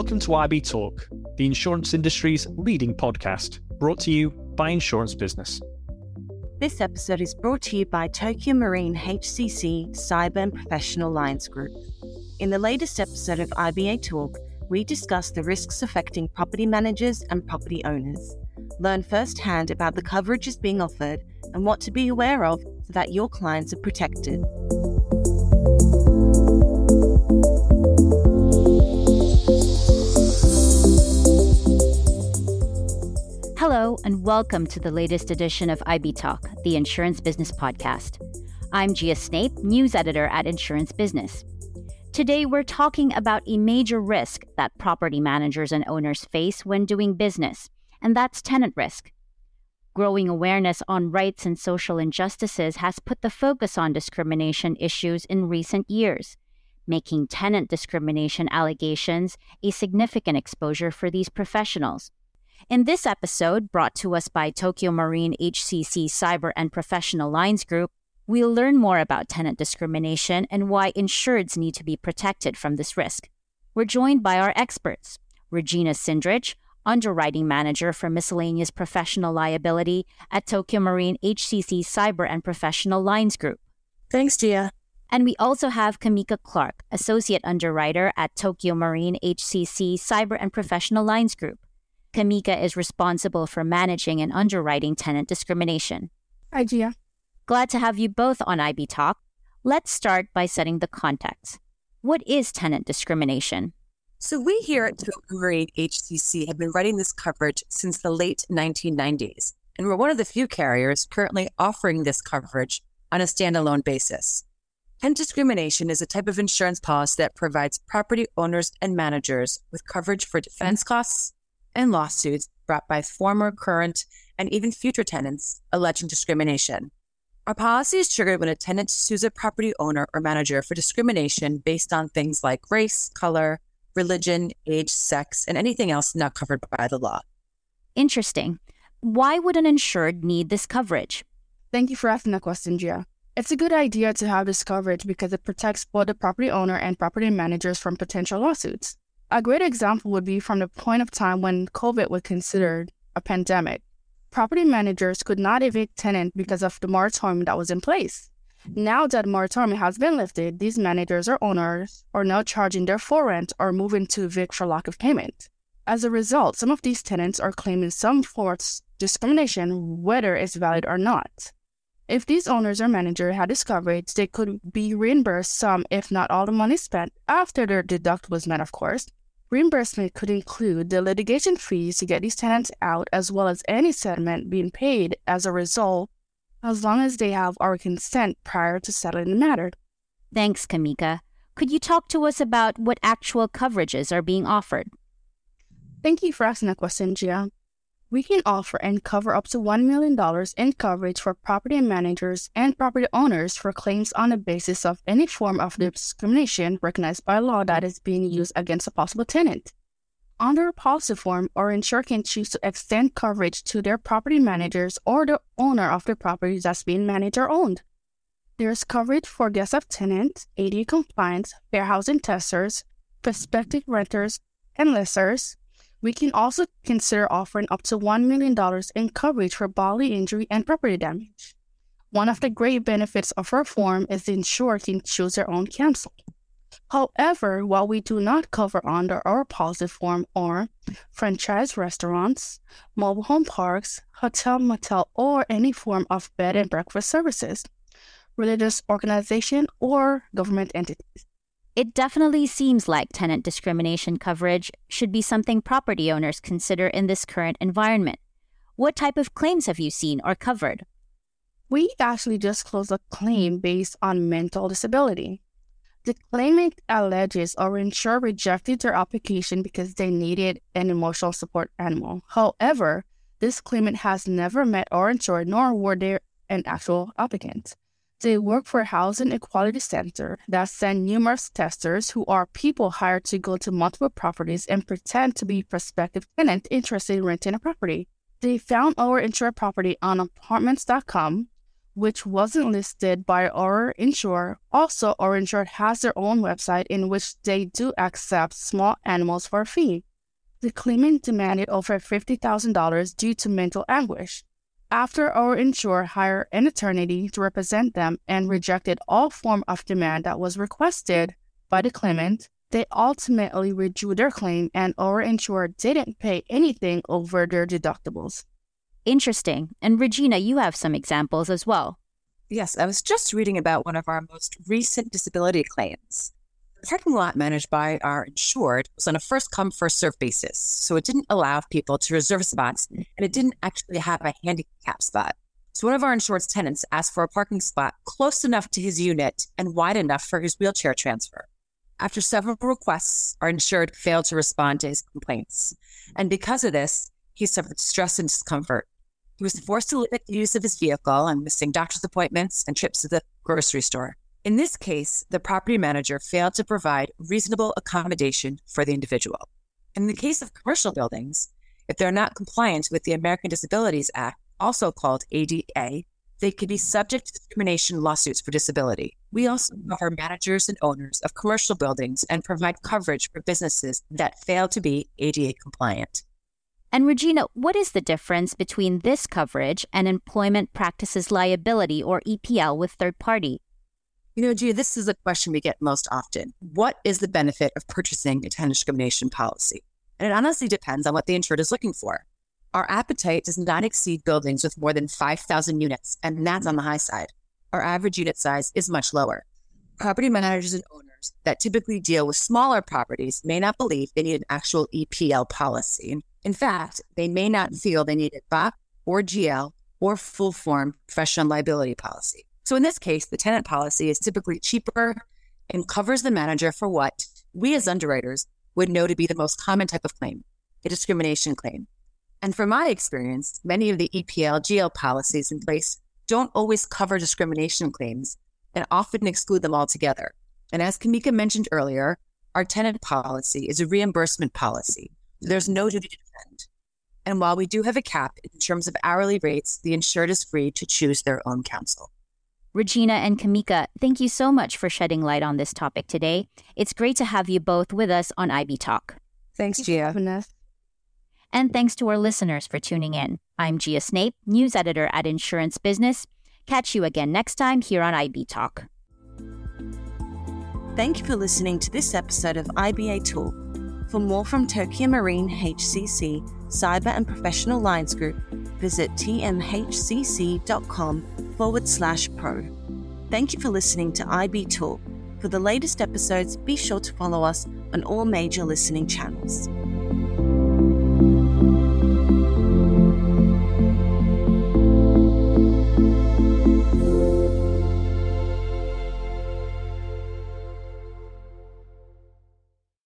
Welcome to IB Talk, the insurance industry's leading podcast, brought to you by Insurance Business. This episode is brought to you by Tokio Marine HCC Cyber and Professional Lines Group. In the latest episode of IBA Talk, we discuss the risks affecting property managers and property owners. Learn firsthand about the coverages being offered and what to be aware of so that your clients are protected. Welcome to the latest edition of IB Talk, the insurance business podcast. I'm Gia Snape, news editor at Insurance Business. Today, we're talking about a major risk that property managers and owners face when doing business, and that's tenant risk. Growing awareness on rights and social injustices has put the focus on discrimination issues in recent years, making tenant discrimination allegations a significant exposure for these professionals. In this episode, brought to us by Tokio Marine HCC Cyber and Professional Lines Group, we'll learn more about tenant discrimination and why insureds need to be protected from this risk. We're joined by our experts Regina Sindrich, Underwriting Manager for Miscellaneous Professional Liability at Tokio Marine HCC Cyber and Professional Lines Group. Thanks, Gia. And we also have Kamika Clark, Associate Underwriter at Tokyo Marine HCC Cyber and Professional Lines Group. Kamika is responsible for managing and underwriting tenant discrimination. Hi, Gia. Glad to have you both on IB Talk. Let's start by setting the context. What is tenant discrimination? So, we here at Tokio Marine HCC have been writing this coverage since the late 1990s, and we're one of the few carriers currently offering this coverage on a standalone basis. Tenant discrimination is a type of insurance policy that provides property owners and managers with coverage for defense costs, and lawsuits brought by former, current, and even future tenants alleging discrimination. Our policy is triggered when a tenant sues a property owner or manager for discrimination based on things like race, color, religion, age, sex, and anything else not covered by the law. Interesting. Why would an insured need this coverage? Thank you for asking that question, Gia. It's a good idea to have this coverage because it protects both the property owner and property managers from potential lawsuits. A great example would be from the point of time when COVID was considered a pandemic. Property managers could not evict tenants because of the moratorium that was in place. Now that moratorium has been lifted, these managers or owners are now charging their full rent or moving to evict for lack of payment. As a result, some of these tenants are claiming some form of discrimination, whether it's valid or not. If these owners or manager had this coverage, they could be reimbursed some, if not all, the money spent after their deduct was met, of course, Reimbursement could include the litigation fees to get these tenants out, as well as any settlement being paid as a result, as long as they have our consent prior to settling the matter. Thanks, Kamika. Could you talk to us about what actual coverages are being offered? Thank you for asking that question, Gia we can offer and cover up to $1 million in coverage for property managers and property owners for claims on the basis of any form of discrimination recognized by law that is being used against a possible tenant. Under a policy form, our insurer can choose to extend coverage to their property managers or the owner of the property that's being managed or owned. There is coverage for guests of tenants, AD compliance, fair housing testers, prospective renters, and lessors, we can also consider offering up to $1 million in coverage for bodily injury and property damage. One of the great benefits of our form is the insurer can choose their own counsel. However, while we do not cover under our policy form or franchise restaurants, mobile home parks, hotel, motel, or any form of bed and breakfast services, religious organization, or government entities. It definitely seems like tenant discrimination coverage should be something property owners consider in this current environment. What type of claims have you seen or covered? We actually just closed a claim based on mental disability. The claimant alleges our insurer rejected their application because they needed an emotional support animal. However, this claimant has never met our insurer nor were they an actual applicant. They work for a housing equality center that send numerous testers who are people hired to go to multiple properties and pretend to be prospective tenants interested in renting a property. They found our insured property on apartments.com, which wasn't listed by our insurer. Also, our insurer has their own website in which they do accept small animals for a fee. The claimant demanded over $50,000 due to mental anguish. After our insurer hired an attorney to represent them and rejected all form of demand that was requested by the claimant, they ultimately withdrew their claim and our insurer didn't pay anything over their deductibles. Interesting. And Regina, you have some examples as well. Yes, I was just reading about one of our most recent disability claims. The parking lot managed by our insured was on a first come, first served basis. So it didn't allow people to reserve spots and it didn't actually have a handicap spot. So one of our insured's tenants asked for a parking spot close enough to his unit and wide enough for his wheelchair transfer. After several requests, our insured failed to respond to his complaints. And because of this, he suffered stress and discomfort. He was forced to limit the use of his vehicle and missing doctor's appointments and trips to the grocery store. In this case, the property manager failed to provide reasonable accommodation for the individual. In the case of commercial buildings, if they're not compliant with the American Disabilities Act, also called ADA, they could be subject to discrimination lawsuits for disability. We also cover managers and owners of commercial buildings and provide coverage for businesses that fail to be ADA compliant. And Regina, what is the difference between this coverage and employment practices liability or EPL with third party? You know, Gia, this is a question we get most often. What is the benefit of purchasing a tenant discrimination policy? And it honestly depends on what the insured is looking for. Our appetite does not exceed buildings with more than 5,000 units, and that's on the high side. Our average unit size is much lower. Property managers and owners that typically deal with smaller properties may not believe they need an actual EPL policy. In fact, they may not feel they need a BOP or GL or full form professional liability policy. So in this case, the tenant policy is typically cheaper and covers the manager for what we as underwriters would know to be the most common type of claim, a discrimination claim. And from my experience, many of the EPL GL policies in place don't always cover discrimination claims and often exclude them altogether. And as Kamika mentioned earlier, our tenant policy is a reimbursement policy. There's no duty to defend. And while we do have a cap in terms of hourly rates, the insured is free to choose their own counsel. Regina and Kamika, thank you so much for shedding light on this topic today. It's great to have you both with us on IB Talk. Thanks, Gia. And thanks to our listeners for tuning in. I'm Gia Snape, news editor at Insurance Business. Catch you again next time here on IB Talk. Thank you for listening to this episode of IBA Talk. For more from Tokio Marine HCC, Cyber and Professional Lines Group, visit tmhcc.com forward slash pro. Thank you for listening to IB Talk. For the latest episodes, be sure to follow us on all major listening channels.